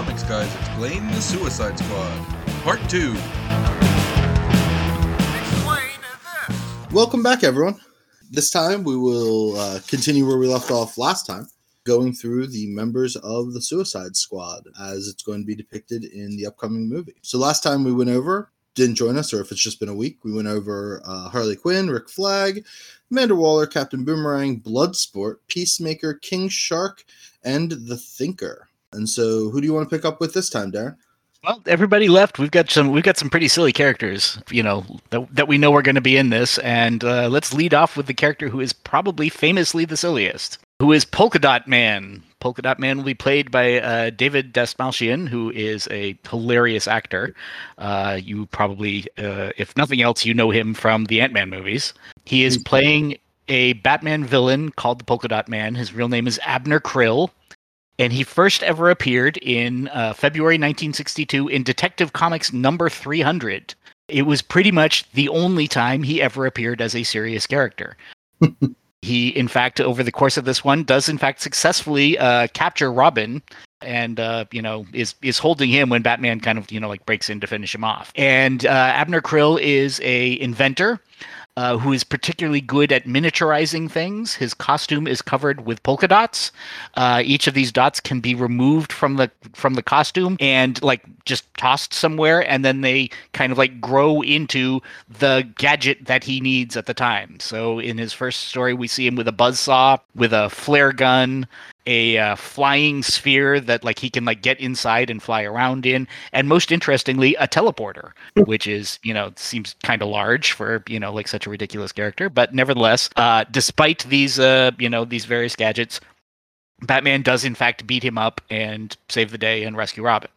Comics Guys Explain the Suicide Squad, Part 2. Welcome back, everyone. This time we will uh, continue where we left off last time, going through the members of the Suicide Squad as it's going to be depicted in the upcoming movie. So last time we went over, didn't join us, or if it's just been a week, we went over uh, Harley Quinn, Rick Flag, Amanda Waller, Captain Boomerang, Bloodsport, Peacemaker, King Shark, and The Thinker. And so, who do you want to pick up with this time, Darren? Well, everybody left. We've got some. We've got some pretty silly characters, you know, that, that we know are going to be in this. And uh, let's lead off with the character who is probably famously the silliest, who is Polka Dot Man. Polka Dot Man will be played by uh, David Dastmalchian, who is a hilarious actor. Uh, you probably, uh, if nothing else, you know him from the Ant Man movies. He is playing a Batman villain called the Polka Dot Man. His real name is Abner Krill and he first ever appeared in uh, February 1962 in Detective Comics number 300. It was pretty much the only time he ever appeared as a serious character. he, in fact, over the course of this one, does in fact successfully uh, capture Robin, and uh, you know is is holding him when Batman kind of you know like breaks in to finish him off. And uh, Abner Krill is a inventor uh, who is particularly good at miniaturizing things. His costume is covered with polka dots. Uh, each of these dots can be removed from the from the costume and like just tossed somewhere, and then they kind of like grow into the gadget that he needs at the time. So in his first story, we see him with a buzz saw, with a flare gun, a uh, flying sphere that like he can like get inside and fly around in. And most interestingly a teleporter hmm. which is you know seems kind of large for you know like such a ridiculous character. But nevertheless uh despite these uh you know these various gadgets batman does in fact beat him up and save the day and rescue robin.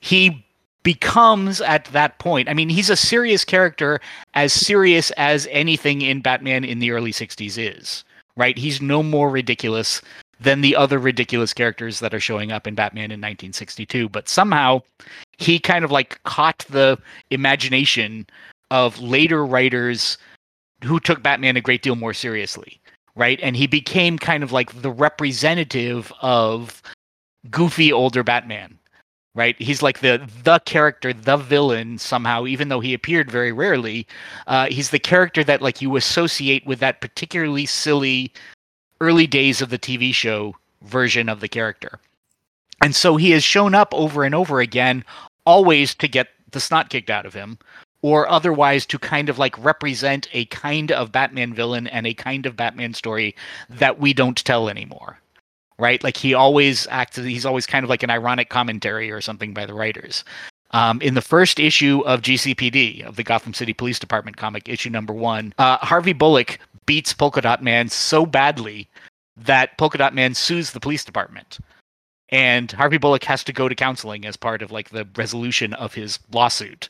He becomes at that point i mean he's a serious character as serious as anything in batman in the early 60s is right? He's no more ridiculous than the other ridiculous characters that are showing up in Batman in 1962. But somehow he kind of like caught the imagination of later writers who took Batman a great deal more seriously, right? And he became kind of like the representative of goofy older Batman. Right, he's like the the character, the villain somehow. Even though he appeared very rarely, uh, he's the character that like you associate with that particularly silly early days of the TV show version of the character. And so he has shown up over and over again, always to get the snot kicked out of him, or otherwise to kind of like represent a kind of Batman villain and a kind of Batman story that we don't tell anymore. Right? Like he always acts, he's always kind of like an ironic commentary or something by the writers. Um, in the first issue of GCPD, of the Gotham City Police Department comic, issue number one, uh, Harvey Bullock beats Polka Dot Man so badly that Polka Dot Man sues the police department. And Harvey Bullock has to go to counseling as part of like the resolution of his lawsuit.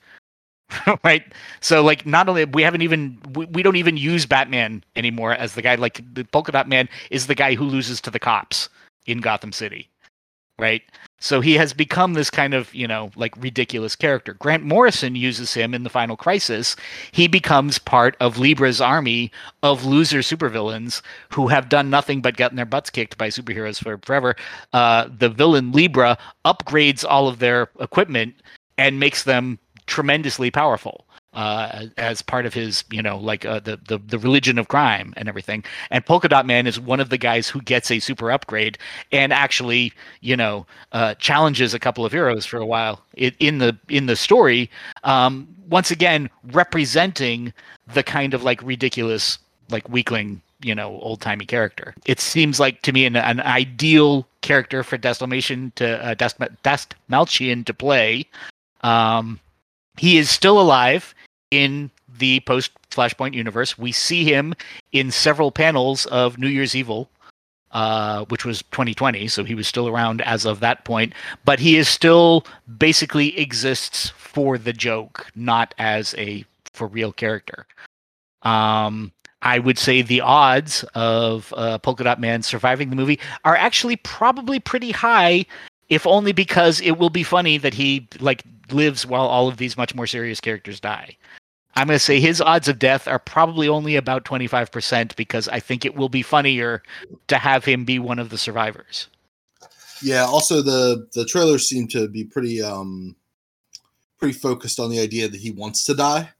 right? So like not only we haven't even we, we don't even use Batman anymore as the guy like the Polka Dot Man is the guy who loses to the cops in Gotham City. Right? So he has become this kind of, you know, like ridiculous character. Grant Morrison uses him in the final crisis. He becomes part of Libra's army of loser supervillains who have done nothing but gotten their butts kicked by superheroes for forever. Uh, the villain Libra upgrades all of their equipment and makes them tremendously powerful uh, as part of his, you know, like uh, the, the the religion of crime and everything. And Polka Dot Man is one of the guys who gets a super upgrade and actually, you know, uh, challenges a couple of heroes for a while in the in the story. Um, once again, representing the kind of like ridiculous, like weakling, you know, old timey character. It seems like to me an, an ideal character for Destalmation to uh, Dest, Dest Malchian to play. Um, he is still alive in the post Flashpoint universe. We see him in several panels of New Year's Evil, uh, which was 2020, so he was still around as of that point. But he is still basically exists for the joke, not as a for real character. Um, I would say the odds of uh, Polka Dot Man surviving the movie are actually probably pretty high, if only because it will be funny that he like lives while all of these much more serious characters die. I'm going to say his odds of death are probably only about 25% because I think it will be funnier to have him be one of the survivors. Yeah. Also, the the trailers seem to be pretty um pretty focused on the idea that he wants to die.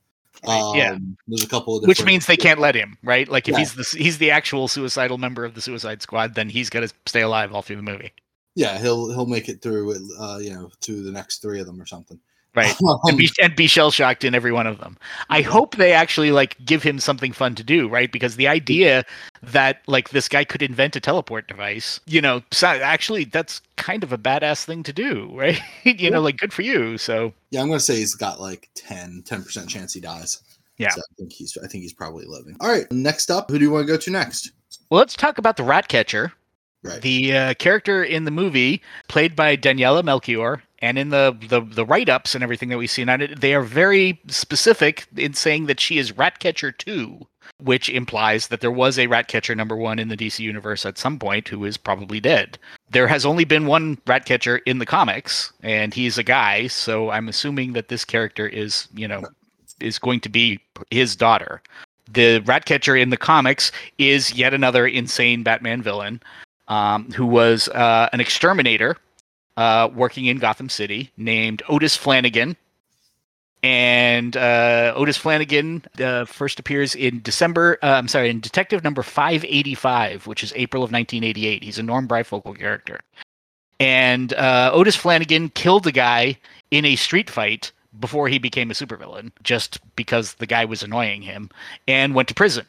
Right, yeah. Um, There's a couple of Which means they can't let him, right? Like if Yeah. he's the he's the actual suicidal member of the Suicide Squad, then he's got to stay alive all through the movie, Yeah, he'll he'll make it through. it, Uh, you know, to the next three of them or something. right? Um, and be and be shell shocked in every one of them. I Yeah. hope they actually like give him something fun to do, right? Because the idea that like this guy could invent a teleport device, you know, so actually that's kind of a badass thing to do, right? you Yeah. know, like good for you. So yeah, I'm gonna say he's got like 10 percent chance he dies. Yeah. So I think he's I think he's probably living. All right, next up, who do you want to go to next? well, let's talk about the rat catcher. Right. The uh, character in the movie, played by Daniela Melchior, and in the the, the write ups and everything that we see, it, they are very specific in saying that she is Ratcatcher 2, which implies that there was a Ratcatcher number one in the DC universe at some point who is probably dead. There has only been one Ratcatcher in the comics, and he's a guy, so I'm assuming that this character is, you know, is going to be his daughter. The Ratcatcher in the comics is yet another insane Batman villain um, who was uh, an exterminator uh, working in Gotham City named Otis Flanagan. And uh, Otis Flanagan uh, first appears in December. Uh, I'm sorry, in Detective Number 585, which is April of 1988. He's a Norm Breyfogle character. And uh, Otis Flanagan killed a guy in a street fight before he became a supervillain, just because the guy was annoying him, and went to prison.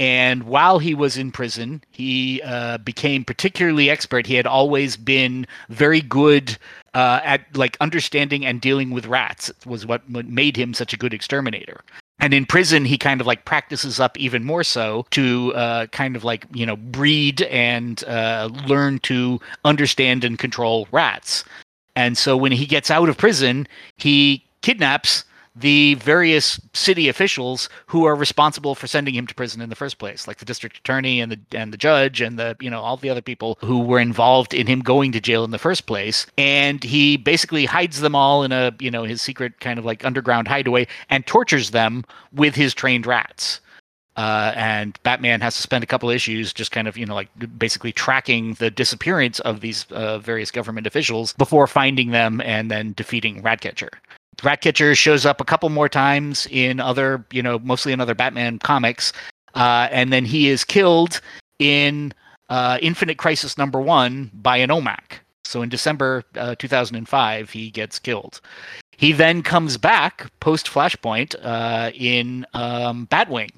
And while he was in prison, he uh, became particularly expert. He had always been very good uh, at like understanding and dealing with rats. Was what what made him such a good exterminator. And in prison, he kind of like practices up even more so to uh, kind of like you know breed and uh, learn to understand and control rats. And so when he gets out of prison, he kidnaps the various city officials who are responsible for sending him to prison in the first place, like the district attorney and the and the judge and the you know all the other people who were involved in him going to jail in the first place. And he basically hides them all in a you know his secret kind of like underground hideaway and tortures them with his trained rats. Uh, and Batman has to spend a couple issues just kind of, you know, like basically tracking the disappearance of these uh, various government officials before finding them and then defeating Ratcatcher. Ratcatcher shows up a couple more times in other, you know, mostly in other Batman comics, uh, and then he is killed in uh, Infinite Crisis number one by an OMAC. So in December uh, 2005, he gets killed. He then comes back post Flashpoint uh, in um, Batwing,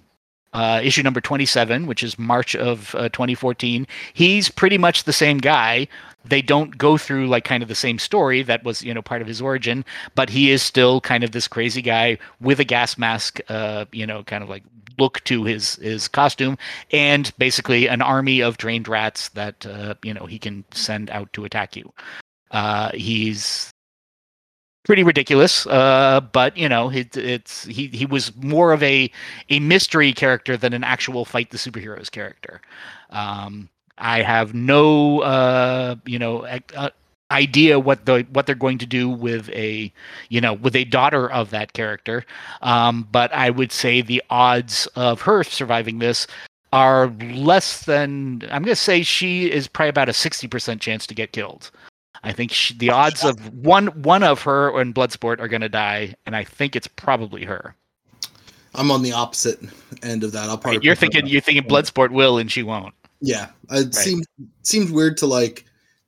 uh, issue number 27, which is March of uh, 2014. He's pretty much the same guy. They don't go through like kind of the same story that was, you know, part of his origin, but he is still kind of this crazy guy with a gas mask, uh, you know, kind of like look to his his costume and basically an army of trained rats that uh, you know he can send out to attack you. Uh, he's pretty ridiculous, uh, but you know it, it's he he was more of a a mystery character than an actual fight the superheroes character. Um, I have no uh, you know uh, idea what the what they're going to do with a you know with a daughter of that character, um, but I would say the odds of her surviving this are less than I'm going to say she is probably about a sixty percent chance to get killed. I think she, the odds of one one of her and Bloodsport are going to die, and I think it's probably her. I'm on the opposite end of that. I'll probably You're thinking you're thinking Bloodsport will, and she won't. Yeah, it seems seems weird to like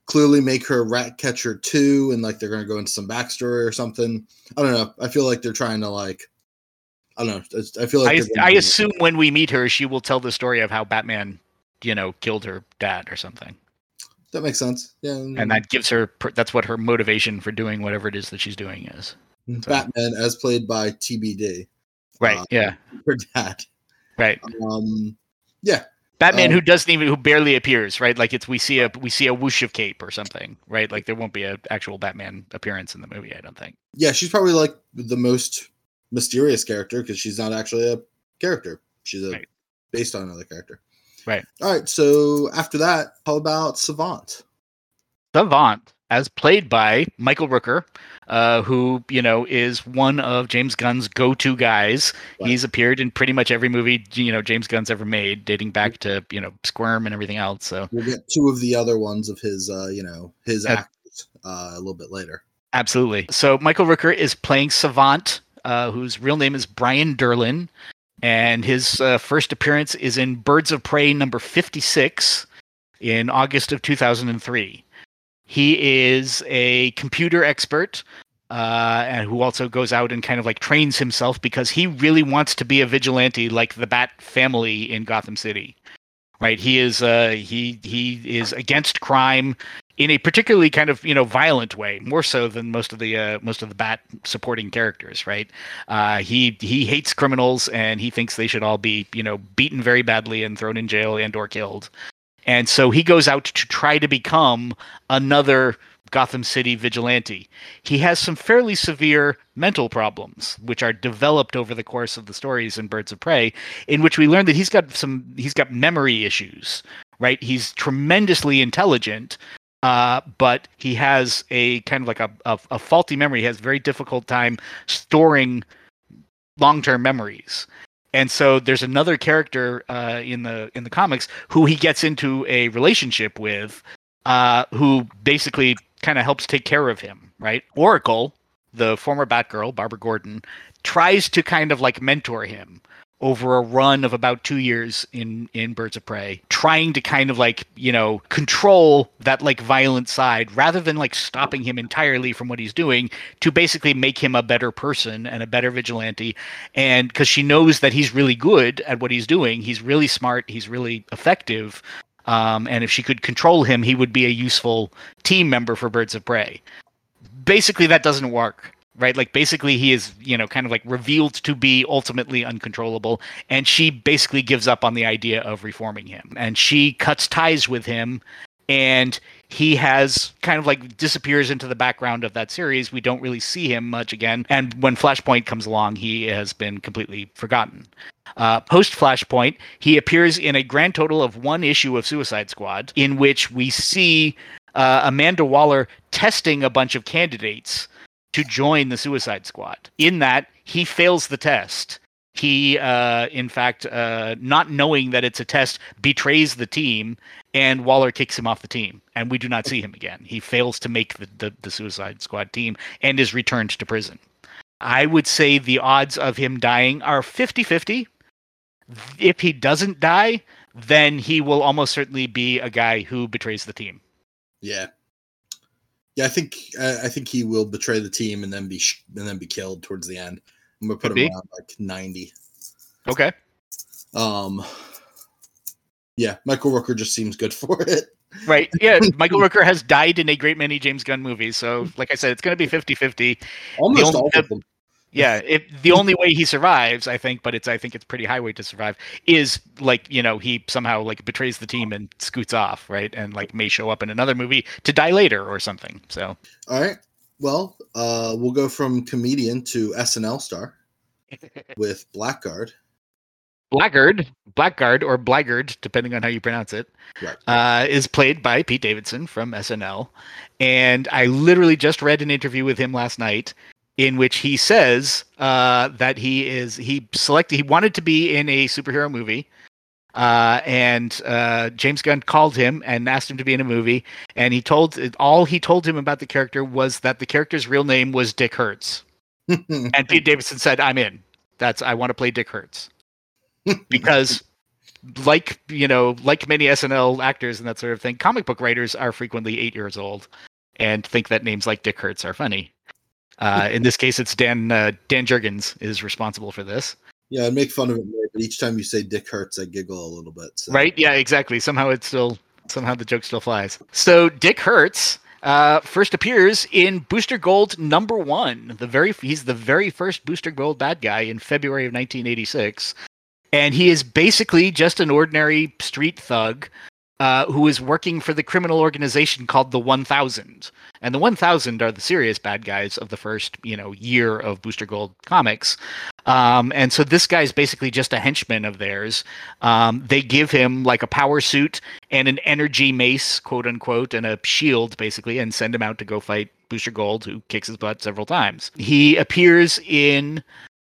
clearly make her rat catcher two, and like they're gonna go into some backstory or something. I don't know. I feel like they're trying to like. I don't know. I feel like I, I assume when we meet her, she will tell the story of how Batman, you know, killed her dad or something, that makes sense. Yeah, and that gives her that's what her motivation for doing whatever it is that she's doing is. Batman as played by TBD, Right? Uh, yeah. her dad. Right. Um, yeah, Batman Um, who doesn't even who barely appears, right? Like it's we see a we see a whoosh of cape or something, right? Like there won't be an actual Batman appearance in the movie, I don't think. yeah, she's probably like the most mysterious character because she's not actually a character. She's a Right. based on another character. Right. All right. So after that, how about Savant? Savant. As played by Michael Rooker, uh, who you know is one of James Gunn's go-to guys. Right. He's appeared in pretty much every movie you know James Gunn's ever made, dating back to you know Squirm and everything else. So We'll get two of the other ones of his, uh, you know, his actors uh, a little bit later. absolutely. So Michael Rooker is playing Savant, uh, whose real name is Brian Durlin, and his uh, first appearance is in Birds of Prey number fifty-six in August of two thousand and three. He is a computer expert uh, and who also goes out and kind of like trains himself because he really wants to be a vigilante like the Bat family in Gotham City. Right? He is uh, he he is against crime in a particularly kind of you know violent way, more so than most of the uh, most of the Bat supporting characters. Right? Uh, he he hates criminals and he thinks they should all be you know beaten very badly and thrown in jail and or killed. And so he goes out to try to become another Gotham City vigilante. He has some fairly severe mental problems, which are developed over the course of the stories in Birds of Prey, in which we learn that he's got some he's got memory issues. Right? He's tremendously intelligent, uh, but he has a kind of like a, a, a faulty memory. He has a very difficult time storing long-term memories and so there's another character uh, in the in the comics who he gets into a relationship with uh, who basically kind of helps take care of him right? Oracle the former batgirl barbara gordon tries to kind of like mentor him over a run of about two years in in birds of prey trying to kind of like you know control that like violent side rather than like stopping him entirely from what he's doing to basically make him a better person and a better vigilante. And because she knows that he's really good at what he's doing he's really smart he's really effective um, and if she could control him he would be a useful team member for birds of prey. Basically that doesn't work right? Like basically he is you know kind of like revealed to be ultimately uncontrollable and she basically gives up on the idea of reforming him. And she cuts ties with him and he has kind of like disappears into the background of that series. We don't really see him much again and when flashpoint comes along he has been completely forgotten. Uh, Post Flashpoint, he appears in a grand total of one issue of Suicide Squad, in which we see uh, Amanda Waller testing a bunch of candidates to join the Suicide Squad. In that, he fails the test. He, uh, in fact, uh, not knowing that it's a test, betrays the team, and Waller kicks him off the team, and we do not see him again. He fails to make the, the, the Suicide Squad team and is returned to prison. I would say the odds of him dying are 50 50 if he doesn't die, then he will almost certainly be a guy who betrays the team. Yeah, yeah. I think I I think he will betray the team and then be sh- and then be killed towards the end. I'm gonna put Could him be. around like 90. Okay. Um, yeah, Michael Rooker just seems good for it. Right. Yeah. Michael Rooker has died in a great many James Gunn movies. So, like I said, it's going to be 50 50. Almost all of them. Yeah. If the only way he survives, I think, but it's, I think it's pretty high way to survive, is like, you know, he somehow like betrays the team and scoots off, right? And like may show up in another movie to die later or something. So, All right. Well, uh, we'll go from comedian to SNL star with Blackguard. Blackguard, Blackguard, or Blackguard, depending on how you pronounce it, Right. uh, is played by Pete Davidson from SNL. And I literally just read an interview with him last night in which he says uh, that he is he selected he wanted to be in a superhero movie. Uh, and uh, James Gunn called him and asked him to be in a movie, and he told all he told him about the character was that the character's real name was Dick Hertz. And Pete Davidson said, "I'm in. That's I want to play Dick Hertz." because like you know like many snl actors and that sort of thing comic book writers are frequently eight years old and think that names like dick hertz are funny uh, in this case it's dan uh, dan jurgens is responsible for this yeah, I'd make fun of it but each time you say Dick Hertz, I giggle a little bit. So. right yeah exactly somehow it's still somehow the joke still flies so dick Hertz uh, first appears in Booster Gold number one. The very he's the very first Booster Gold bad guy in February of 1986, and he is basically just an ordinary street thug uh, who is working for the criminal organization called the 1000 and the 1000 are the serious bad guys of the first you know year of booster gold comics. Um, and so this guy's basically just a henchman of theirs. Um, they give him like a power suit and an energy mace quote unquote and a shield basically and send him out to go fight booster gold who kicks his butt several times. He appears in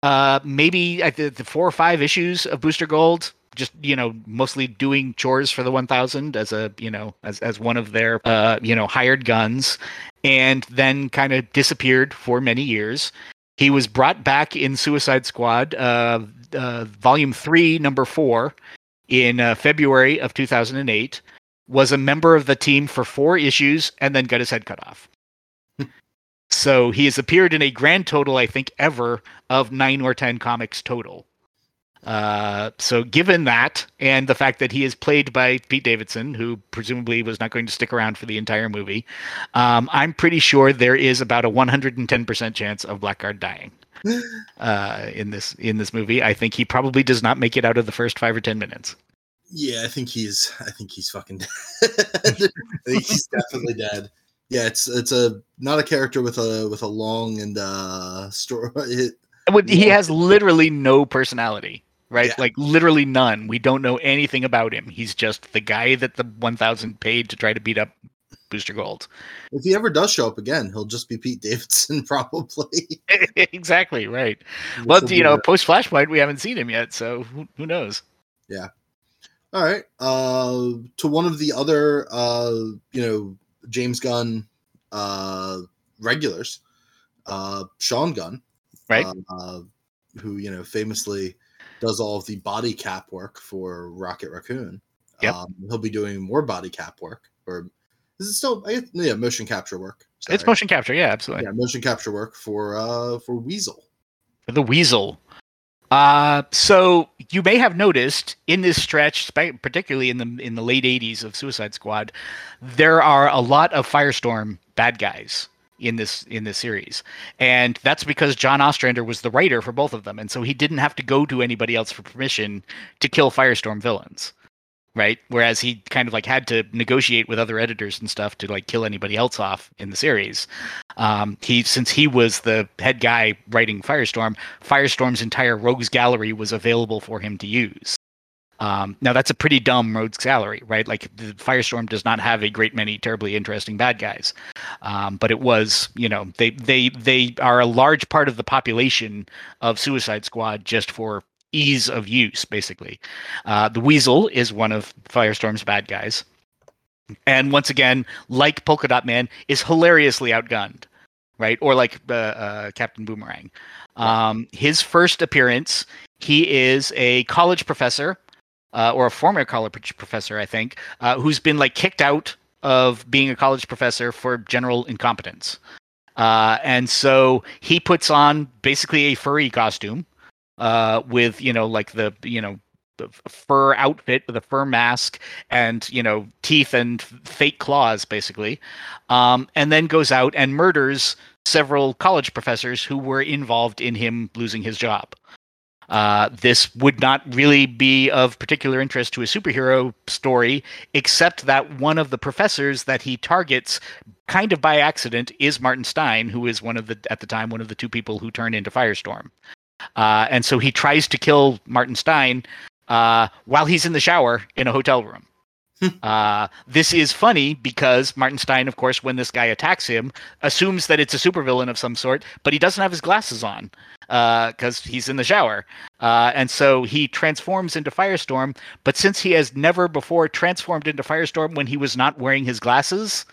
uh, maybe I the four or five issues of booster gold just you know mostly doing chores for the 1000 as a you know as as one of their uh you know hired guns and then kind of disappeared for many years. He was brought back in suicide squad uh, uh volume 3 number 4 in uh, february of 2008 was a member of the team for four issues and then got his head cut off. So he has appeared in a grand total i think ever of 9 or 10 comics total uh, so, given that, and the fact that he is played by Pete Davidson, who presumably was not going to stick around for the entire movie, um, I'm pretty sure there is about a 110% chance of Blackguard dying uh, in this in this movie. I think he probably does not make it out of the first five or ten minutes. Yeah, I think he's. I think he's fucking dead. he's definitely dead. Yeah, it's it's a not a character with a with a long and uh story. It, he has literally no personality right? Yeah. Like literally none. We don't know anything about him. He's just the guy that the 1000 paid to try to beat up Booster Gold. If he ever does show up again, he'll just be Pete Davidson, probably. exactly right. This well, you know, post Flashpoint, we haven't seen him yet, so who, who knows? Yeah. All right. Uh, to one of the other, uh, you know, James Gunn uh, regulars, uh, Sean Gunn, right? Uh, who you know famously does all of the body cap work for Rocket Raccoon. Yep. Um, he'll be doing more body cap work, or is it still? Guess, yeah, motion capture work. Sorry. It's motion capture, yeah, absolutely. Yeah, motion capture work for uh for Weasel. For the Weasel. Uh, so you may have noticed in this stretch, particularly in the in the late '80s of Suicide Squad, there are a lot of Firestorm bad guys in this in this series. And that's because john ostrander was the writer for both of them. And so he didn't have to go to anybody else for permission to kill firestorm villains right? Whereas he kind of like had to negotiate with other editors and stuff to like kill anybody else off in the series. Um, he since he was the head guy writing firestorm firestorm's entire rogues gallery was available for him to use um, now that's a pretty dumb rogues gallery, right? Like the Firestorm does not have a great many terribly interesting bad guys, um, but it was, you know, they they they are a large part of the population of Suicide Squad just for ease of use, basically. Uh, the Weasel is one of Firestorm's bad guys, and once again, like Polka Dot Man, is hilariously outgunned, right? Or like uh, uh, Captain Boomerang. Um, his first appearance, he is a college professor uh, or a former college professor, I think, uh, who's been like kicked out of being a college professor for general incompetence. Uh, and so he puts on basically a furry costume uh, with, you know, like the, you know, the fur outfit with a fur mask and, you know, teeth and fake claws, basically. Um, and then goes out and murders several college professors who were involved in him losing his job. Uh, this would not really be of particular interest to a superhero story, except that one of the professors that he targets, kind of by accident, is Martin Stein, who is one of the at the time one of the two people who turned into Firestorm. Uh, and so he tries to kill Martin Stein uh, while he's in the shower in a hotel room. uh, this is funny because Martin Stein, of course, when this guy attacks him, assumes that it's a supervillain of some sort, but he doesn't have his glasses on because uh, he's in the shower. Uh, and so he transforms into Firestorm. But since he has never before transformed into Firestorm when he was not wearing his glasses,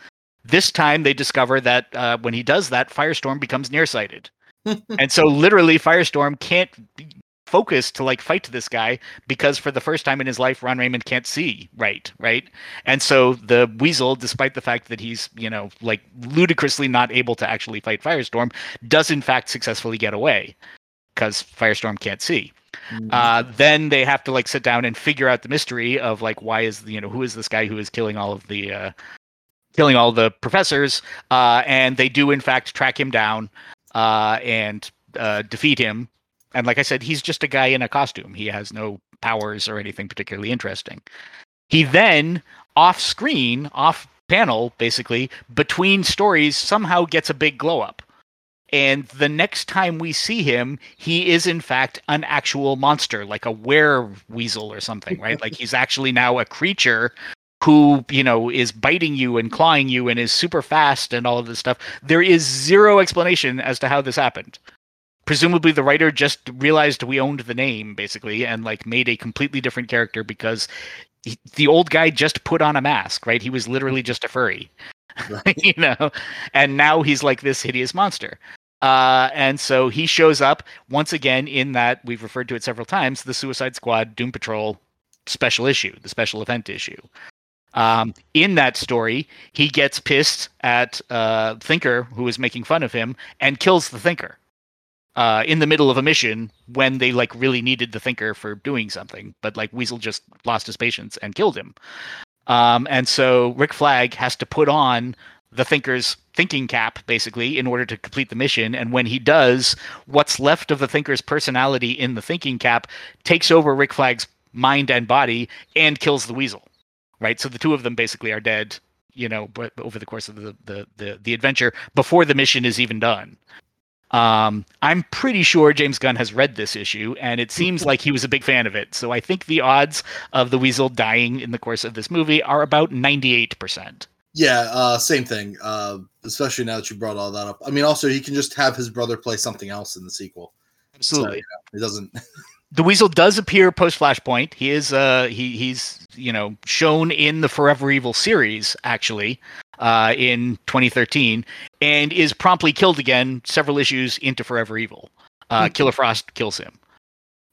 this time they discover that uh, when he does that, Firestorm becomes nearsighted. and so literally, Firestorm can't focus to like fight this guy because for the first time in his life ron raymond can't see right right? And so the weasel despite the fact that he's you know like ludicrously not able to actually fight firestorm does in fact successfully get away because firestorm can't see. Mm-hmm. uh, then they have to like sit down and figure out the mystery of like why is you know who is this guy who is killing all of the uh, killing all the professors uh, and they do in fact track him down uh, and uh, defeat him and like I said, he's just a guy in a costume. He has no powers or anything particularly interesting. He then off screen, off panel, basically between stories, somehow gets a big glow up. And the next time we see him, he is in fact an actual monster, like a were weasel or something, right? like he's actually now a creature who, you know, is biting you and clawing you and is super fast and all of this stuff. There is zero explanation as to how this happened. Presumably the writer just realized we owned the name basically and like made a completely different character because he, the old guy just put on a mask, right? He was literally just a furry. you know, and now he's like this hideous monster. Uh, and so he shows up once again in that we've referred to it several times the Suicide Squad Doom Patrol special issue, the special event issue. Um, in that story, he gets pissed at uh, Thinker, who is making fun of him, and kills the Thinker uh, in the middle of a mission when they like really needed the Thinker for doing something. But like Weasel just lost his patience and killed him. Um, and so Rick Flag has to put on the Thinker's thinking cap basically in order to complete the mission and when he does what's left of the thinker's personality in the thinking cap takes over rick flag's mind and body and kills the weasel right so the two of them basically are dead you know but over the course of the the the, the adventure before the mission is even done um, I'm pretty sure James Gunn has read this issue, and it seems like he was a big fan of it. So I think the odds of the weasel dying in the course of this movie are about 98%. Yeah, uh, same thing. Uh, especially now that you brought all that up. I mean, also he can just have his brother play something else in the sequel. Absolutely, so, yeah, he doesn't. the Weasel does appear post Flashpoint. He is uh he he's you know shown in the Forever Evil series actually uh, in 2013 and is promptly killed again several issues into Forever Evil. Uh, mm-hmm. Killer Frost kills him.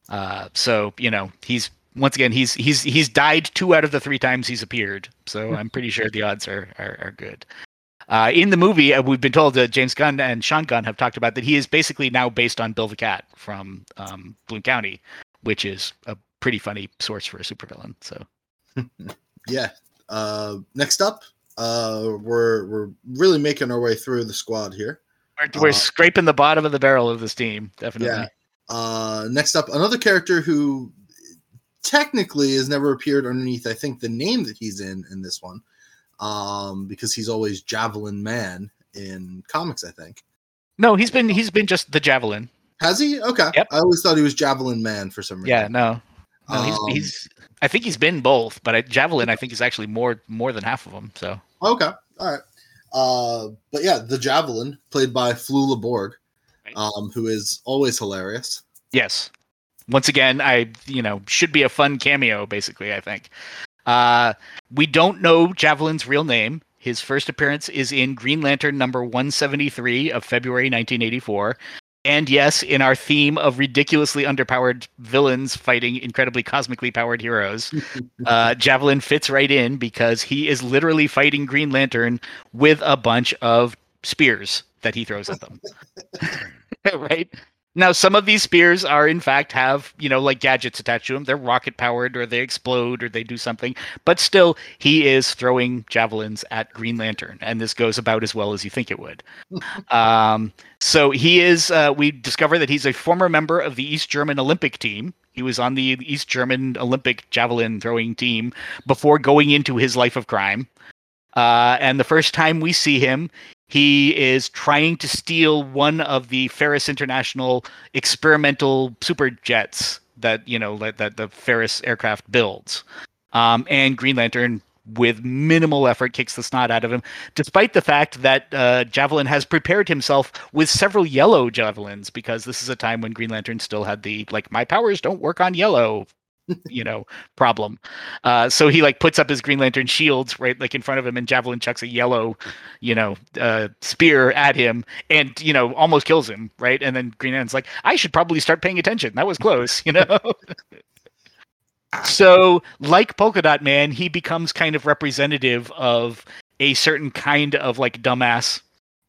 Uh, so you know he's once again he's he's he's died two out of the three times he's appeared. So I'm pretty sure the odds are are, are good. Uh, in the movie, uh, we've been told that James Gunn and Sean Gunn have talked about that he is basically now based on Bill the Cat from um, Bloom County, which is a pretty funny source for a supervillain. So, yeah. Uh, next up, uh, we're we're really making our way through the squad here. We're, we're uh, scraping the bottom of the barrel of this team, definitely. Yeah. Uh, next up, another character who technically has never appeared underneath. I think the name that he's in in this one um, because he's always Javelin Man in comics. I think. No, he's been he's been just the Javelin. Has he? Okay. Yep. I always thought he was Javelin Man for some reason. Yeah, no, no, he's, um, he's. I think he's been both, but Javelin I think is actually more more than half of them. So. Okay. All right. Uh, but yeah, the Javelin played by Flula Borg, um, who is always hilarious. Yes. Once again, I you know should be a fun cameo. Basically, I think. Uh, we don't know Javelin's real name. His first appearance is in Green Lantern number 173 of February 1984. And yes, in our theme of ridiculously underpowered villains fighting incredibly cosmically powered heroes, uh, Javelin fits right in because he is literally fighting Green Lantern with a bunch of spears that he throws at them. right? Now, some of these spears are, in fact, have, you know, like gadgets attached to them. They're rocket powered or they explode or they do something. But still, he is throwing javelins at Green Lantern. And this goes about as well as you think it would. um, so he is, uh, we discover that he's a former member of the East German Olympic team. He was on the East German Olympic javelin throwing team before going into his life of crime. Uh, and the first time we see him, he is trying to steal one of the Ferris International experimental super jets that you know that, that the Ferris aircraft builds. Um, and Green Lantern, with minimal effort, kicks the snot out of him, despite the fact that uh, Javelin has prepared himself with several yellow javelins because this is a time when Green Lantern still had the like my powers don't work on yellow you know problem. Uh, so he like puts up his green lantern shields right like in front of him and javelin chucks a yellow you know uh, spear at him and you know almost kills him right? And then green lantern's like i should probably start paying attention. That was close you know? So like polka dot man he becomes kind of representative of a certain kind of like dumbass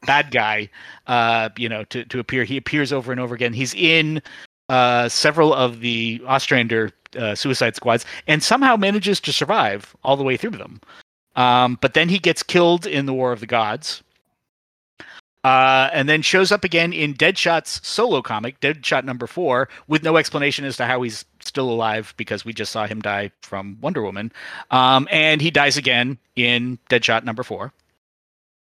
bad guy uh you know to to appear. He appears over and over again. He's in uh, several of the Ostrander uh, suicide squads and somehow manages to survive all the way through them. Um, but then he gets killed in the War of the Gods. Uh, and then shows up again in Deadshot's solo comic, Deadshot number four, with no explanation as to how he's still alive because we just saw him die from Wonder Woman. Um, and he dies again in Deadshot number four.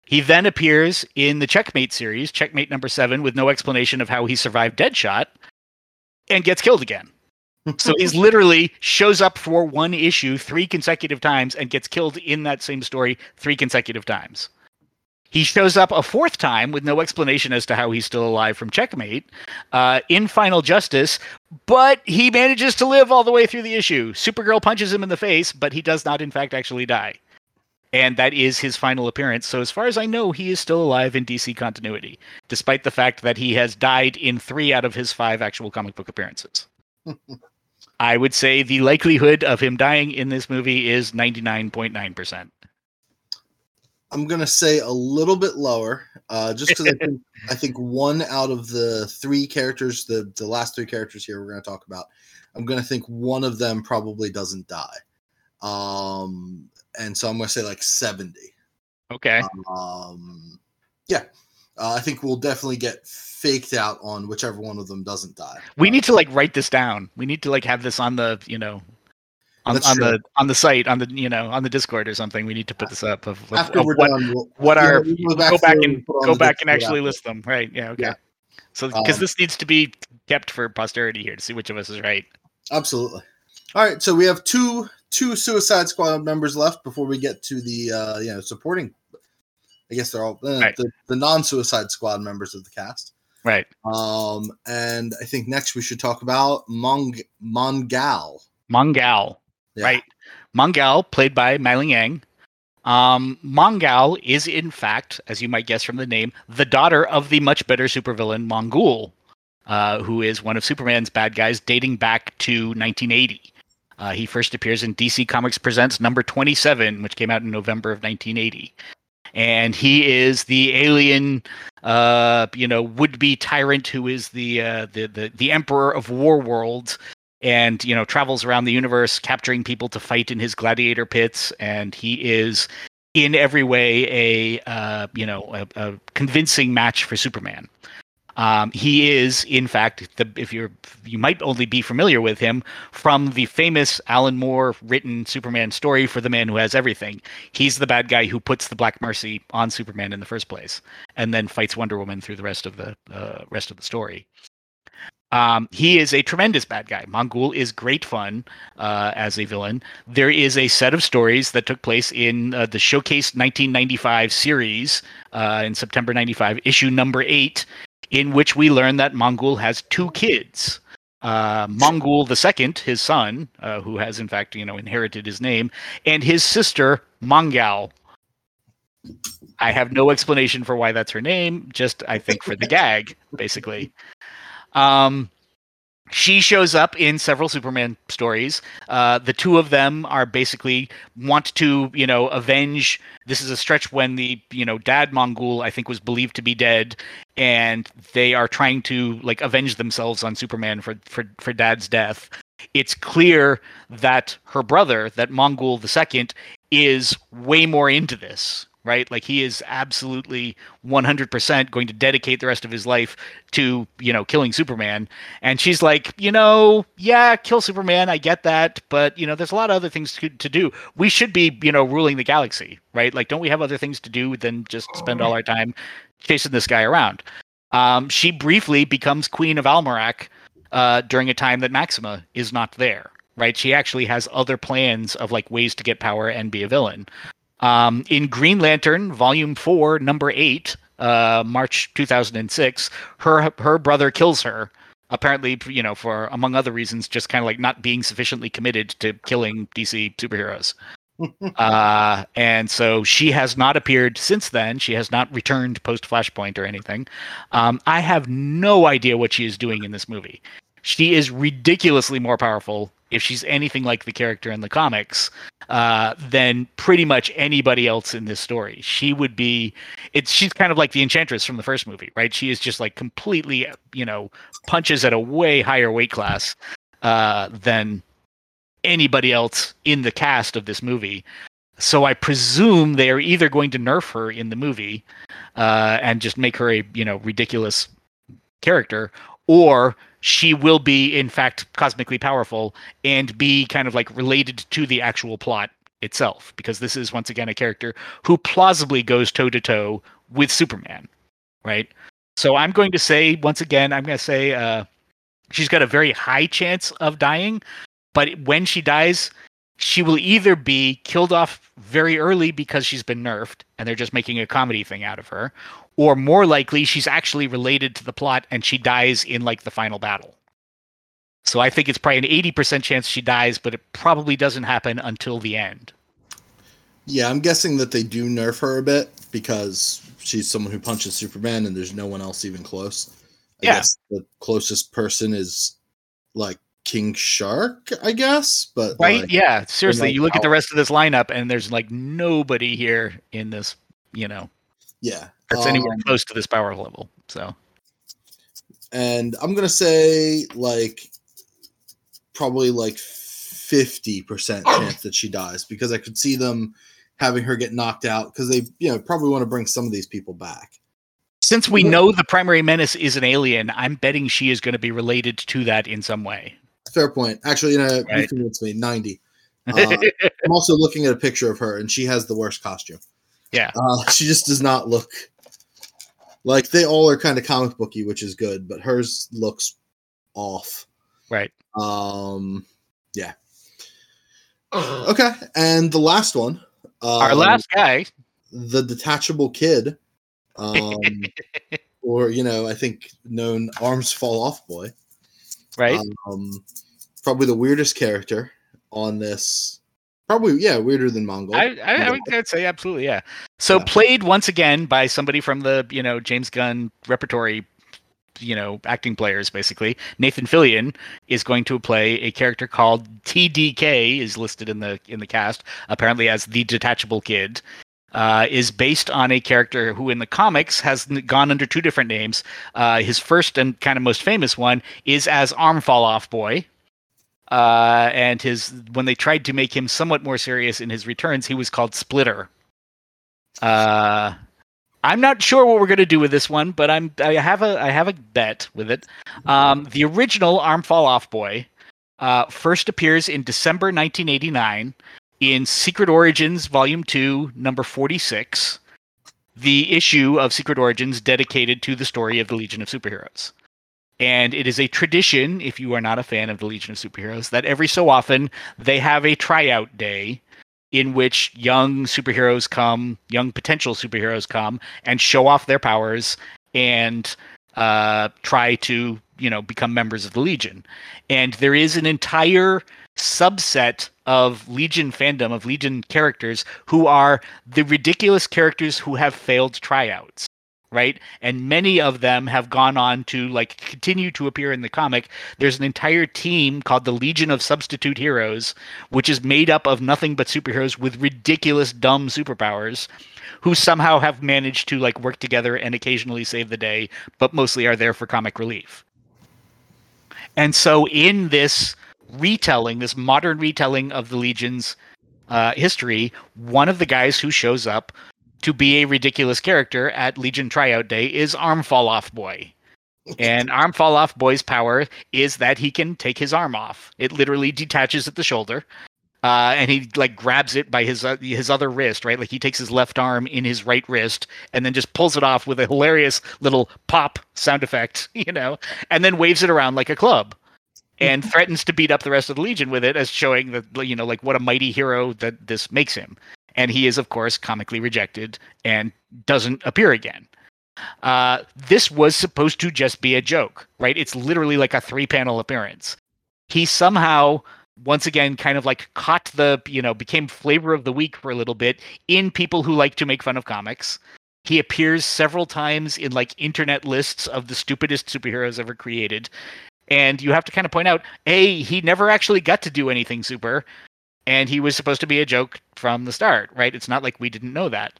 He then appears in the Checkmate series, Checkmate number seven, with no explanation of how he survived Deadshot and gets killed again. So he's literally shows up for one issue three consecutive times and gets killed in that same story three consecutive times. He shows up a fourth time with no explanation as to how he's still alive from Checkmate uh, in Final Justice, but he manages to live all the way through the issue. Supergirl punches him in the face, but he does not, in fact, actually die. And that is his final appearance. So, as far as I know, he is still alive in DC continuity, despite the fact that he has died in three out of his five actual comic book appearances. I would say the likelihood of him dying in this movie is 99.9%. I'm gonna say a little bit lower, uh, just because I think I think one out of the three characters, the the last three characters here we're gonna talk about, I'm gonna think one of them probably doesn't die, um, and so I'm gonna say like 70. Okay. Um, yeah, uh, I think we'll definitely get faked out on whichever one of them doesn't die. We need to like write this down. We need to like have this on the you know on, on the on the site on the you know on the Discord or something. We need to put this up of, of, After of we're what, done, we'll, what yeah, are we'll go back through and go back and actually list them. Right? Yeah. Okay. Yeah. So because Um, this needs to be kept for posterity here to see which of us is right. Absolutely. All right, so we have two two Suicide Squad members left before we get to the uh, you know supporting. I guess they're all uh, Right. the, the non-Suicide Squad members of the cast. Right. Um, and I think next we should talk about Mong Mongal. Mongal. Yeah. Right. Mongal, played by Mayling Ng. Um, Mongal is, in fact, as you might guess from the name, the daughter of the much better supervillain Mongul, uh, who is one of Superman's bad guys dating back to 1980. Uh, he first appears in DC Comics Presents number 27, which came out in November of 1980. And he is the alien, uh, you know, would-be tyrant who is the uh, the, the the emperor of War Worlds, and you know travels around the universe capturing people to fight in his gladiator pits. And he is in every way a uh, you know a, a convincing match for superman um, he is in fact the if you're you might only be familiar with him from the famous alan moore written superman story for the man who has everything he's the bad guy who puts the black mercy on superman in the first place and then fights wonder woman through the rest of the uh, rest of the story um, he is a tremendous bad guy. Mongul is great fun uh, as a villain. There is a set of stories that took place in uh, the Showcase 1995 series uh, in September 95, issue number eight, in which we learn that Mongul has two kids. Uh, Mongul second, his son, uh, who has in fact you know inherited his name, and his sister Mongal. I have no explanation for why that's her name. Just I think for the gag, basically. Um, she shows up in several Superman stories. Uh, the two of them are basically want to, you know, avenge. This is a stretch when the, you know, dad Mongul I think was believed to be dead, and they are trying to like avenge themselves on Superman for for for dad's death. It's clear that her brother, that Mongul second, is way more into this right? Like he is absolutely 100% going to dedicate the rest of his life to, you know, killing Superman. And she's like, you know, yeah, kill Superman. I get that. But, you know, there's a lot of other things to, to do. We should be, you know, ruling the galaxy, right? Like, don't we have other things to do than just spend all our time chasing this guy around? Um, she briefly becomes Queen of Almerac uh, during a time that Maxima is not there. Right, she actually has other plans of like ways to get power and be a villain. Um, in Green Lantern, Volume Four, Number Eight, uh, March 2006, her her brother kills her. Apparently, you know, for among other reasons, just kind of like not being sufficiently committed to killing DC superheroes. uh, and so she has not appeared since then. She has not returned post Flashpoint or anything. Um, I have no idea what she is doing in this movie. She is ridiculously more powerful if she's anything like the character in the comics uh, than pretty much anybody else in this story. She would be, it's she's kind of like the Enchantress from the first movie, right? She is just like completely, you know, punches at a way higher weight class uh, than anybody else in the cast of this movie. So I presume they are either going to nerf her in the movie uh, and just make her a you know ridiculous character, or she will be in fact cosmically powerful and be kind of like related to the actual plot itself because this is once again a character who plausibly goes toe to toe with Superman, right? So I'm going to say once again, I'm going to say uh, she's got a very high chance of dying, but when she dies, she will either be killed off very early because she's been nerfed and they're just making a comedy thing out of her, or more likely she's actually related to the plot and she dies in like the final battle. So I think it's probably an 80% chance she dies, but it probably doesn't happen until the end. Yeah, I'm guessing that they do nerf her a bit because she's someone who punches Superman and there's no one else even close. I Yeah. guess the closest person is like King Shark, I guess. But Right? like, yeah. Seriously, you look at the rest of this lineup and there's like nobody here in this, you know, yeah. That's anywhere Um, close to this power level. So and I'm gonna say like probably like fifty percent chance that she dies because I could see them having her get knocked out because they you know probably want to bring some of these people back. since we know the primary menace is an alien, I'm betting she is going to be related to that in some way. Fair point. Actually, you know, you convinced me. Ninety. Uh, I'm also looking at a picture of her, and she has the worst costume. Yeah. uh, she just does not look like they all are kind of comic booky, which is good, but hers looks off. right. Um, yeah. Okay, and the last one, uh, Our last guy. the detachable kid, um, or you know, I think known arms fall off boy. right. Um, probably the weirdest character on this. Probably, yeah, weirder than Mongal. I, I, I would I'd say absolutely, yeah. So Yeah. played once again by somebody from the you know James Gunn repertory, you know acting players basically. Nathan Fillion is going to play a character called TDK is listed in the in the cast apparently as the detachable kid. Uh, is based on a character who in the comics has gone under two different names. Uh, his first and kind of most famous one is as Arm Fall Off Boy, uh, and his when they tried to make him somewhat more serious in his returns, he was called Splitter. Uh, I'm not sure what we're gonna do with this one, but I'm I have a I have a bet with it. Um, the original Arm Fall Off Boy uh, first appears in December 1989 in Secret Origins Volume Two, Number 46, the issue of Secret Origins dedicated to the story of the Legion of Superheroes. And it is a tradition, if you are not a fan of the Legion of Superheroes, that every so often they have a tryout day in which young superheroes come, young potential superheroes come, and show off their powers and uh, try to, you know, become members of the Legion. And there is an entire subset of Legion fandom, of Legion characters, who are the ridiculous characters who have failed tryouts right? And many of them have gone on to like continue to appear in the comic. There's an entire team called the legion of substitute heroes which is made up of nothing but superheroes with ridiculous dumb superpowers who somehow have managed to like work together and occasionally save the day but mostly are there for comic relief. And so in this retelling this modern retelling of the legion's uh, history one of the guys who shows up to be a ridiculous character at Legion Tryout Day is Arm Fall Off Boy. And Arm Fall Off Boy's power is that he can take his arm off. It literally detaches at the shoulder. Uh, and he like grabs it by his uh, his other wrist, right? Like he takes his left arm in his right wrist and then just pulls it off with a hilarious little pop sound effect, you know, and then waves it around like a club and threatens to beat up the rest of the legion with it as showing that you know like what a mighty hero that this makes him and he is of course comically rejected and doesn't appear again. Uh, this was supposed to just be a joke right? It's literally like a three panel appearance. He somehow once again kind of like caught the you know became flavor of the week for a little bit in people who like to make fun of comics. He appears several times in like internet lists of the stupidest superheroes ever created. And you have to kind of point out a he never actually got to do anything super and he was supposed to be a joke from the start right? It's not like we didn't know that.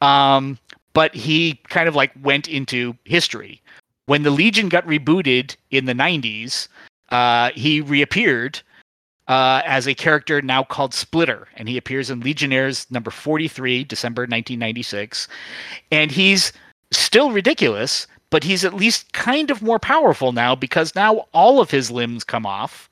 Um but he kind of like went into history. When the legion got rebooted in the 90s uh he reappeared uh, as a character now called Splitter, and he appears in Legionnaires number 43, December 1996. And he's still ridiculous, but he's at least kind of more powerful now because now all of his limbs come off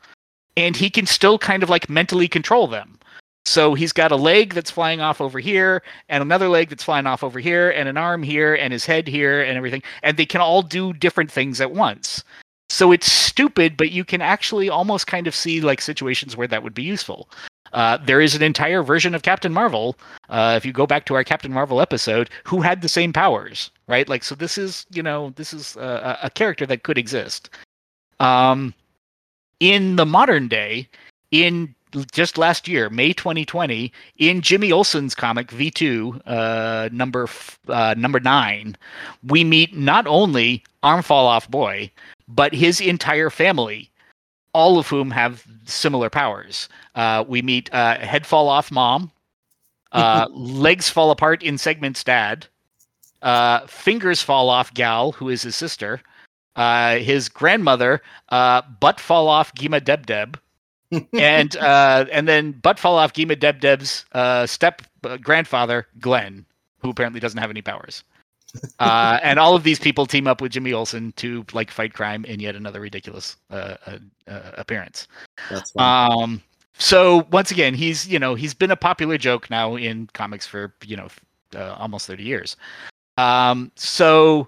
and he can still kind of like mentally control them. So he's got a leg that's flying off over here, and another leg that's flying off over here, and an arm here, and his head here, and everything. And they can all do different things at once. So it's stupid, but you can actually almost kind of see like situations where that would be useful. Uh, there is an entire version of Captain Marvel, uh, if you go back to our Captain Marvel episode, who had the same powers, right? Like, so this is, you know, this is a, a character that could exist. Um, in the modern day, in just last year, May 2020, in Jimmy Olsen's comic V2 uh, number uh, number nine, we meet not only Arm Fall Off Boy, but his entire family, all of whom have similar powers. Uh, we meet uh, Head Fall Off Mom, uh, Legs Fall Apart in Segment's dad, uh, Fingers Fall Off Gal, who is his sister, his grandmother, uh, Butt Fall Off Gima Deb Deb and uh, and then butt fall off Gima Deb Deb's uh, step uh, grandfather Glenn, who apparently doesn't have any powers. Uh, and all of these people team up with Jimmy Olsen to like fight crime in yet another ridiculous uh, uh, uh appearance. That's. Um, so once again, he's you know he's been a popular joke now in comics for you know uh, almost thirty years. Um, so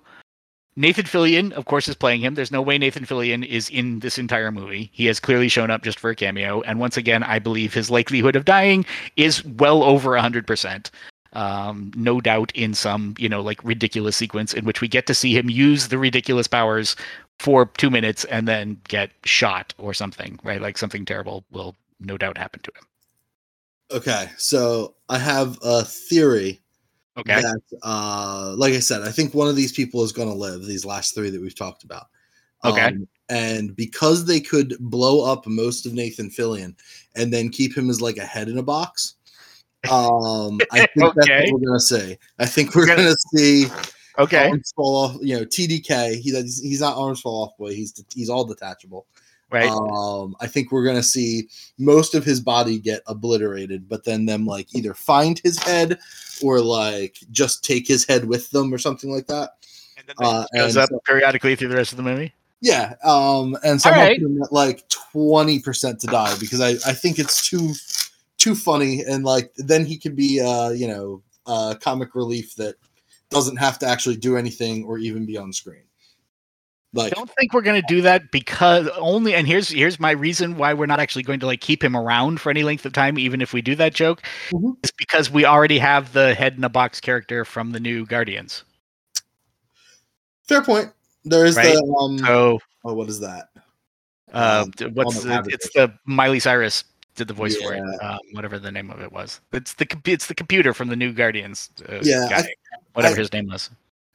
Nathan Fillion, of course, is playing him. There's no way Nathan Fillion is in this entire movie. He has clearly shown up just for a cameo. And once again, I believe his likelihood of dying is well over 100%. Um, no doubt in some, you know, like ridiculous sequence in which we get to see him use the ridiculous powers for two minutes and then get shot or something, right? Like something terrible will no doubt happen to him. Okay, so I have a theory Okay. That, uh, like I said, I think one of these people is going to live. These last three that we've talked about. Okay. Um, and because they could blow up most of Nathan Fillion and then keep him as like a head in a box, um, I think that's what we're going to see. I think we're going to see Okay. arms fall off. You know, TDK. He, he's, he's not arms fall off boy. He's he's all detachable. Right. Um, I think we're gonna see most of his body get obliterated, but then them like either find his head or like just take his head with them or something like that. and then uh, goes and up so- periodically through the rest of the movie. Yeah. Um, and so I'm Alright. putting him at like twenty percent to die because I I think it's too too funny and like then he could be uh you know uh comic relief that doesn't have to actually do anything or even be on screen. Like I don't think we're going to do that because only and here's here's my reason why we're not actually going to like keep him around for any length of time even if we do that joke Mhm. is because we already have the head in a box character from the new Guardians. fair point. There is Right. the um So oh what is that? uh Um, what's the it's the Miley Cyrus did the voice for it. Um, whatever the name of it was. It's the it's the computer from the new Guardians. Uh, Yeah, I- whatever I- his name was.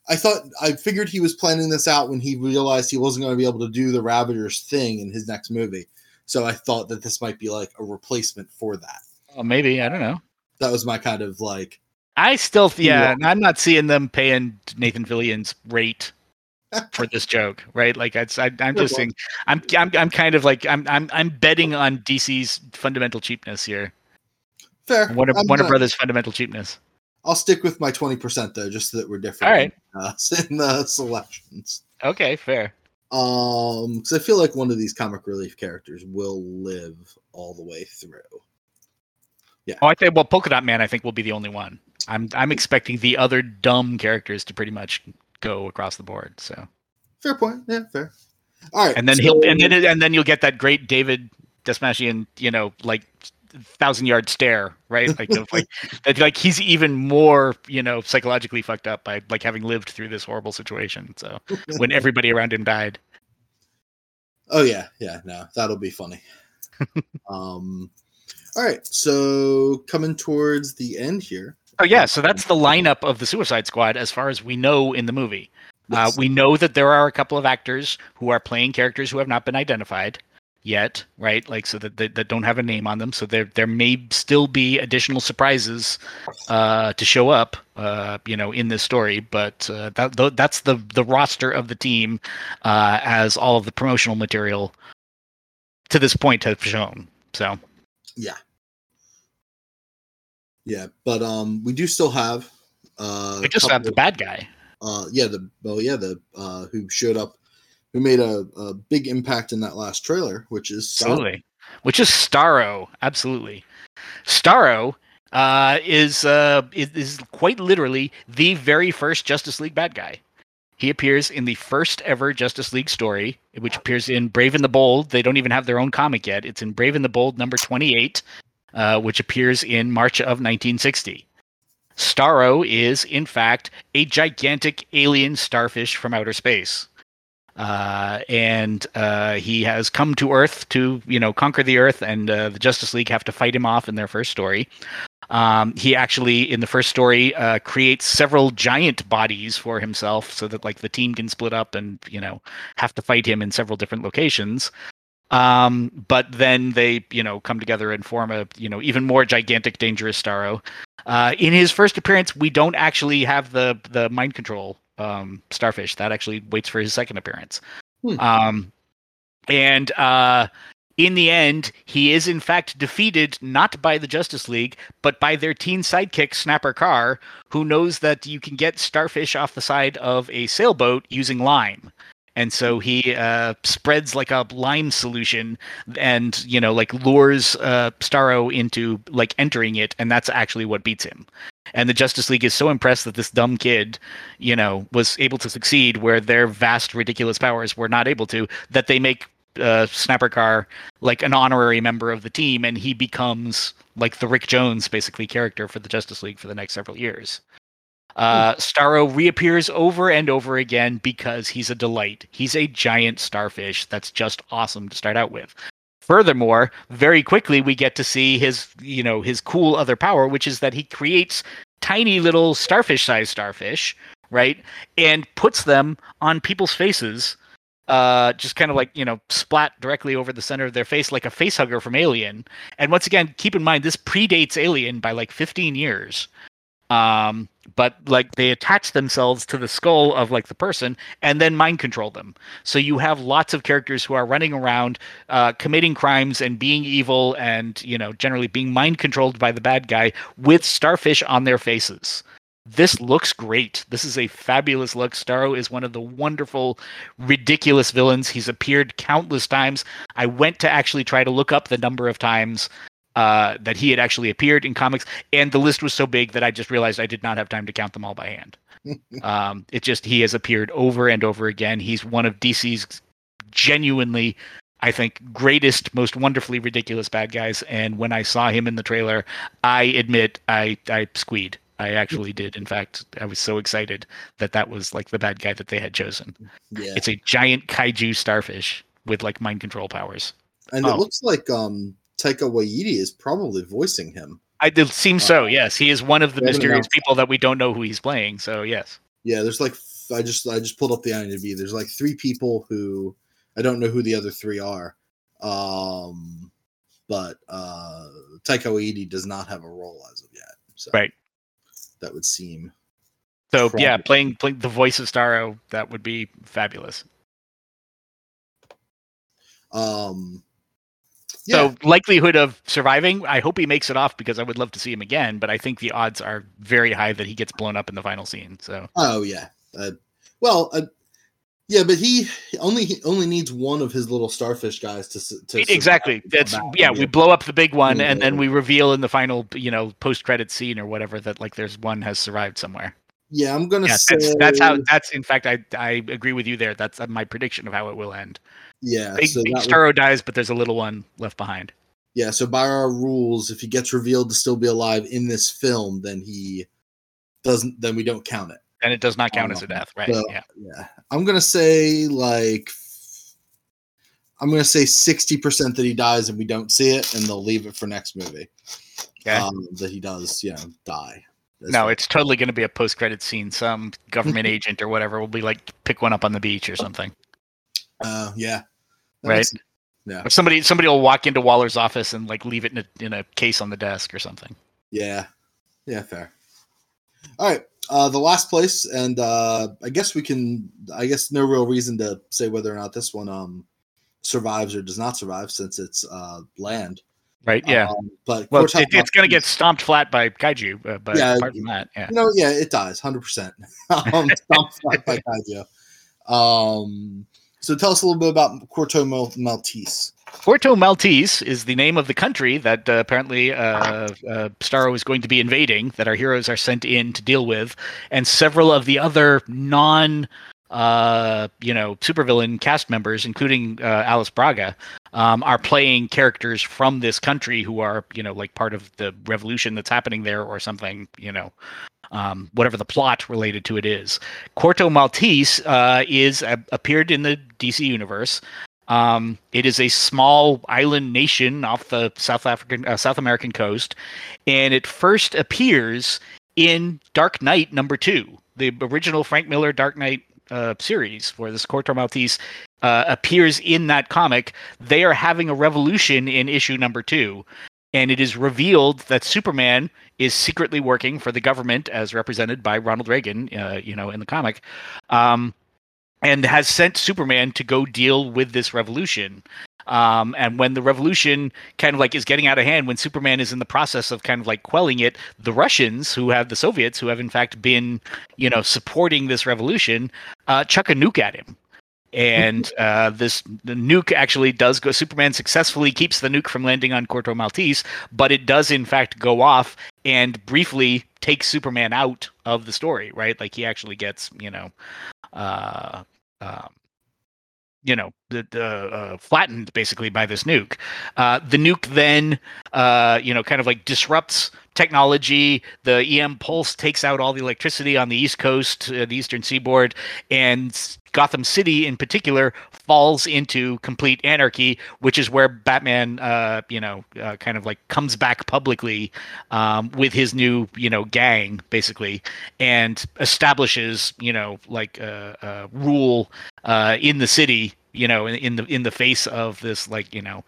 I thought I figured he was planning this out when he realized he wasn't going to be able to do the Ravagers thing in his next movie. So I thought that this might be like a replacement for that. Oh, maybe I don't know. That was my kind of like I still, yeah. I'm not seeing them paying Nathan Fillion's rate for this joke, right? Like, I, I'm just saying, I'm, I'm, I'm kind of like, I'm, I'm, I'm betting on DC's fundamental cheapness here. fair. Warner, Warner Brothers' fundamental cheapness. I'll stick with my twenty percent though, just so that we're different. All right. in, uh, in the selections. Okay, fair. Um, because I feel like one of these comic relief characters will live all the way through. Yeah. Oh, I think well, Polka Dot Man, I think will be the only one. I'm, I'm expecting the other dumb characters to pretty much go across the board. So, Fair point. Yeah, fair. All right, and then so- he'll, and then, and then you'll get that great David Dastmalchian, you know, like thousand yard stare, right? Like, of, like that, like he's even more, you know, psychologically fucked up by like having lived through this horrible situation. So when everybody around him died, Oh yeah, yeah, no, that'll be funny. um all right, so coming towards the end here. Oh yeah, so that's the lineup of the Suicide Squad as far as we know in the movie. Uh, we know that there are a couple of actors who are playing characters who have not been identified yet, right? Like so that that, that don't have a name on them. So there there may still be additional surprises uh, to show up, uh, you know, in this story. But uh, that that's the the roster of the team uh, as all of the promotional material to this point have shown. So Yeah. Yeah, but um, we do still have uh, we just have the bad guy. uh, yeah, the well, yeah, the uh, who showed up, who made a, a big impact in that last trailer, which is Absolutely. Which is Starro. Absolutely. Starro uh, is, uh, is is quite literally the very first Justice League bad guy. He appears in the first ever Justice League story, which appears in Brave and the Bold. They don't even have their own comic yet. It's in Brave and the Bold number 28, uh, which appears in March of 1960. Starro is, in fact, a gigantic alien starfish from outer space. Uh, and uh, he has come to Earth to, you know, conquer the Earth, and uh, the Justice League have to fight him off in their first story. Um, he actually, in the first story, uh, creates several giant bodies for himself, so that like the team can split up and you know have to fight him in several different locations. Um, but then they, you know, come together and form a, you know, even more gigantic, dangerous Starro. Uh, in his first appearance, we don't actually have the the mind control um, starfish. That actually waits for his second appearance. Hmm. Um, and uh, in the end, he is in fact defeated not by the Justice League, but by their teen sidekick Snapper Carr, who knows that you can get starfish off the side of a sailboat using lime. And so he uh, spreads like a lime solution, and you know, like lures uh, Starro into like entering it, and that's actually what beats him. And the Justice League is so impressed that this dumb kid, you know, was able to succeed where their vast, ridiculous powers were not able to, that they make uh, Snapper Carr like an honorary member of the team, and he becomes like the Rick Jones basically character for the Justice League for the next several years. Uh, Starro reappears over and over again because he's a delight. He's a giant starfish that's just awesome to start out with. Furthermore, very quickly we get to see his, you know, his cool other power, which is that he creates tiny little starfish-sized starfish, right, and puts them on people's faces uh, just kind of like you know splat directly over the center of their face like a face hugger from Alien. And once again, keep in mind this predates Alien by like 15 years. Um, but like they attach themselves to the skull of like the person and then mind control them. So you have lots of characters who are running around, uh, committing crimes and being evil, and you know generally being mind controlled by the bad guy with starfish on their faces. This looks great. This is a fabulous look. Starro is one of the wonderful, ridiculous villains. He's appeared countless times. I went to actually try to look up the number of times uh, that he had actually appeared in comics, and the list was so big that I just realized I did not have time to count them all by hand. um, it just he has appeared over and over again. He's one of DC's genuinely, I think, greatest, most wonderfully ridiculous bad guys. And when I saw him in the trailer, I admit I I squeed. I actually did. In fact, I was so excited that that was like the bad guy that they had chosen. Yeah, It's a giant kaiju starfish with like mind control powers. and oh. it looks like um Taika Waititi is probably voicing him. I it seems so. Uh, Yes, he is one of the mysterious people that we don't know who he's playing. So yes, Yeah, there's like I just I just pulled up the IMDb. There's like three people who I don't know who the other three are. Um, but uh Taika Waititi does not have a role as of yet. So Right. that would seem so yeah, playing playing the voice of Starro that would be fabulous. um yeah, So likelihood of surviving, I hope he makes it off because I would love to see him again. But I think the odds are very high that he gets blown up in the final scene. So oh yeah. Uh, well, uh, yeah, but he only he only needs one of his little starfish guys to to exactly, survive and come that's yeah. We blow up the big one, Yeah. and then we reveal in the final, you know, post credit scene or whatever that like there's one has survived somewhere. yeah, I'm gonna Yeah, say that's that's how that's in fact I I agree with you there. That's uh, my prediction of how it will end. Yeah. Big, so big Starro dies, but there's a little one left behind. Yeah, so by our rules, if he gets revealed to still be alive in this film, then he doesn't. Then we don't count it. And it does not count as a Um, death, right? so- yeah. Yeah, I'm gonna say like I'm gonna say sixty percent that he dies and we don't see it, and they'll leave it for next movie. Okay. Um, that he does, you know, die. That's no, it's totally going to be a post-credit scene. Some government agent or whatever will be like, pick one up on the beach or something, uh, yeah, That right? makes- Yeah, Or somebody somebody will walk into Waller's office and like leave it in a in a case on the desk or something. yeah, yeah, fair. All right, uh, the last place, and uh, I guess we can. I guess no real reason to say whether or not this one um survives or does not survive since it's uh land. Right. Yeah. Um, but well, it, it's going to get stomped flat by kaiju. Uh, but Yeah, apart from that, yeah. No, yeah, it does, hundred percent. Um, stomped flat by kaiju. Um, so tell us a little bit about Corto Mal- Maltese. Corto Maltese is the name of the country that uh, apparently uh, uh, Starro is going to be invading, that our heroes are sent in to deal with, and several of the other non, uh, you know, supervillain cast members, including uh, Alice Braga, um, are playing characters from this country who are, you know, like part of the revolution that's happening there or something, you know. Um, whatever the plot related to it is, Corto Maltese uh, is uh, appeared in the DC universe. Um, it is a small island nation off the South African, uh, South American coast, and it first appears in Dark Knight number two, the original Frank Miller Dark Knight uh, series, where this Corto Maltese uh, appears in that comic. They are having a revolution in issue number two, and it is revealed that Superman is secretly working for the government, as represented by Ronald Reagan, uh, you know, in the comic. Um, and has sent Superman to go deal with this revolution. Um, and when the revolution kind of like is getting out of hand, when Superman is in the process of kind of like quelling it, the Russians, who have the Soviets, who have in fact been, you know, supporting this revolution, uh, chuck a nuke at him. And uh, this the nuke actually does go. Superman successfully keeps the nuke from landing on Corto Maltese, but it does in fact go off and briefly takes Superman out of the story. Right, like he actually gets, you know, uh, um, you know, the, uh, flattened basically by this nuke. Uh, the nuke then, uh, you know, kind of like disrupts technology. The EM pulse takes out all the electricity on the East Coast, uh, the Eastern Seaboard, and Gotham City in particular falls into complete anarchy, which is where Batman, uh, you know, uh, kind of like comes back publicly um, with his new, you know, gang basically, and establishes, you know, like uh, uh, rule uh, in the city. You know, in, in the in the face of this, like you know,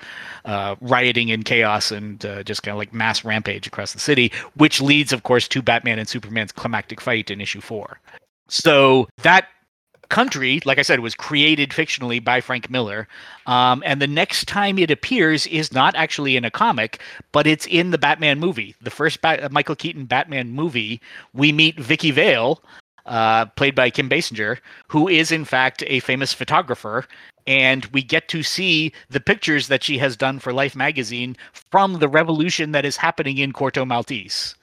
uh, rioting and chaos and uh, just kind of like mass rampage across the city, which leads, of course, to Batman and Superman's climactic fight in issue four. So that country, like I said, was created fictionally by Frank Miller. Um, and the next time it appears is not actually in a comic, but it's in the Batman movie. The first Bat- Michael Keaton Batman movie, we meet Vicki Vale, uh, played by Kim Basinger, who is in fact a famous photographer. And we get to see the pictures that she has done for Life magazine from the revolution that is happening in Corto Maltese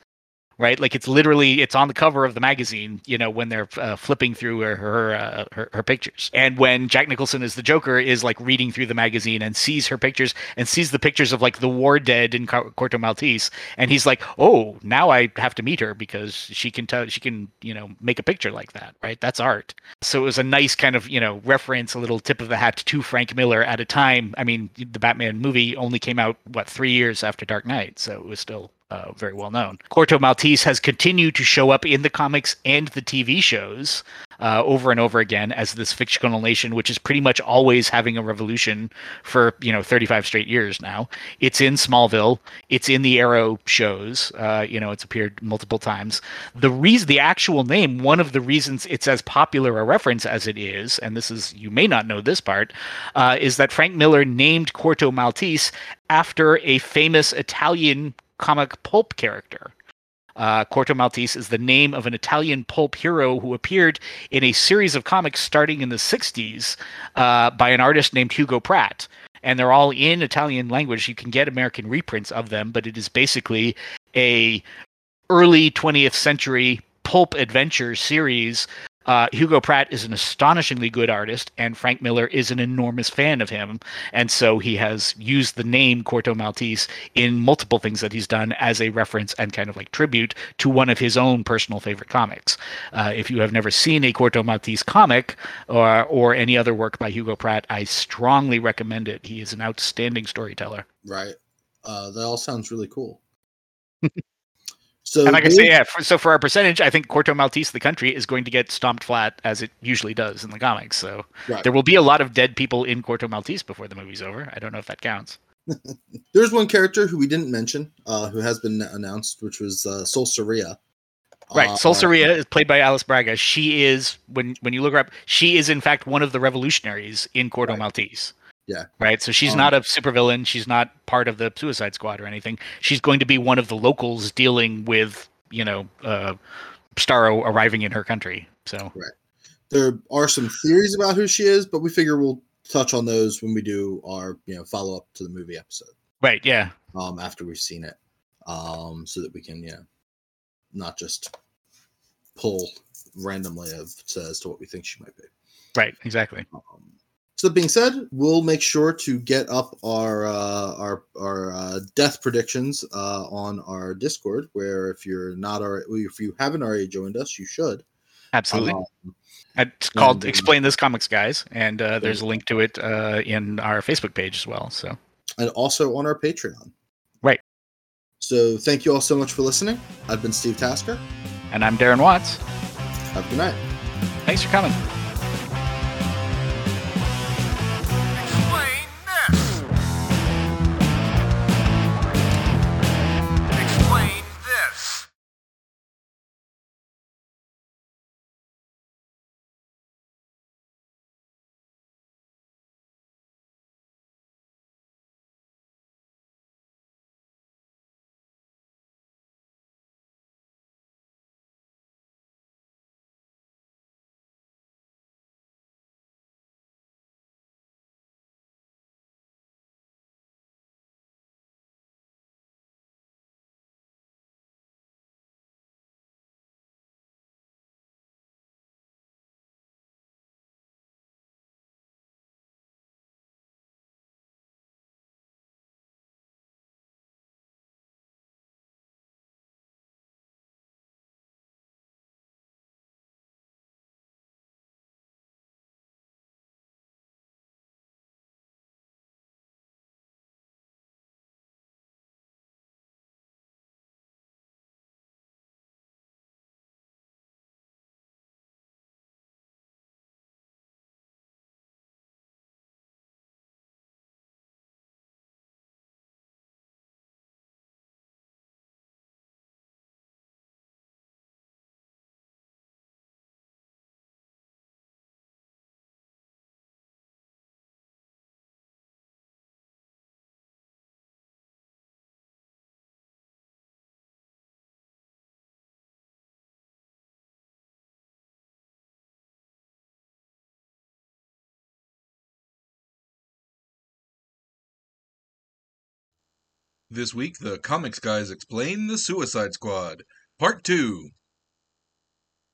right? Like it's literally it's on the cover of the magazine, you know, when they're uh, flipping through her her, uh, her her pictures, and when Jack Nicholson as the Joker is like reading through the magazine and sees her pictures and sees the pictures of like the war dead in Cor- Corto Maltese, and he's like, oh, now I have to meet her because she can tell she can you know make a picture like that, right? That's art. So it was a nice kind of you know reference, a little tip of the hat to Frank Miller at a time. I mean, the Batman movie only came out what three years after Dark Knight, so it was still uh, very well known. Corto Maltese has continued to show up in the comics and the TV shows uh, over and over again as this fictional nation, which is pretty much always having a revolution for you know 35 straight years now. It's in Smallville. It's in the Arrow shows. Uh, you know, it's appeared multiple times. The reason, the actual name, one of the reasons it's as popular a reference as it is, and this is you may not know this part, uh, is that Frank Miller named Corto Maltese after a famous Italian comic pulp character. Uh, Corto Maltese is the name of an Italian pulp hero who appeared in a series of comics starting in the 60s uh, by an artist named Hugo Pratt. And they're all in Italian language. You can get American reprints of them, but it is basically a early 20th century pulp adventure series uh, Hugo Pratt is an astonishingly good artist, and Frank Miller is an enormous fan of him. And so he has used the name Corto Maltese in multiple things that he's done as a reference and kind of like tribute to one of his own personal favorite comics. Uh, if you have never seen a Corto Maltese comic or, or any other work by Hugo Pratt, I strongly recommend it. He is an outstanding storyteller. Right. Uh, that all sounds really cool. so And like I those- say, yeah, for, so for our percentage, I think Corto Maltese, the country, is going to get stomped flat as it usually does in the comics. So Right. there will be a lot of dead people in Corto Maltese before the movie's over. I don't know if that counts. There's one character who we didn't mention, uh, who has been announced, which was uh, Sol Soria. Right. Uh, Sol Soria is played by Alice Braga. She is when when you look her up, she is in fact one of the revolutionaries in Corto Right. Maltese. Yeah. Right. So she's Um, not a supervillain. She's not part of the Suicide Squad or anything. She's going to be one of the locals dealing with you know uh, Starro arriving in her country. So right. There are some theories about who she is, but we figure we'll touch on those when we do our you know follow up to the movie episode. right. Yeah. um, after we've seen it, um, so that we can, you know, not just pull randomly of as to what we think she might be. Right. Exactly. Um, so that being said, we'll make sure to get up our uh, our our uh, death predictions uh, on our Discord. Where if you're not already, if you haven't already joined us, you should. Absolutely. Um, It's called and, uh, "Explain This Comics, Guys," and uh, there's a link to it uh, in our Facebook page as well. So and also on our Patreon. Right. So thank you all so much for listening. I've been Steve Tasker. and I'm Darren Watts. Have a good night. Thanks for coming. This week, the Comics Guys explain the Suicide Squad, Part 2.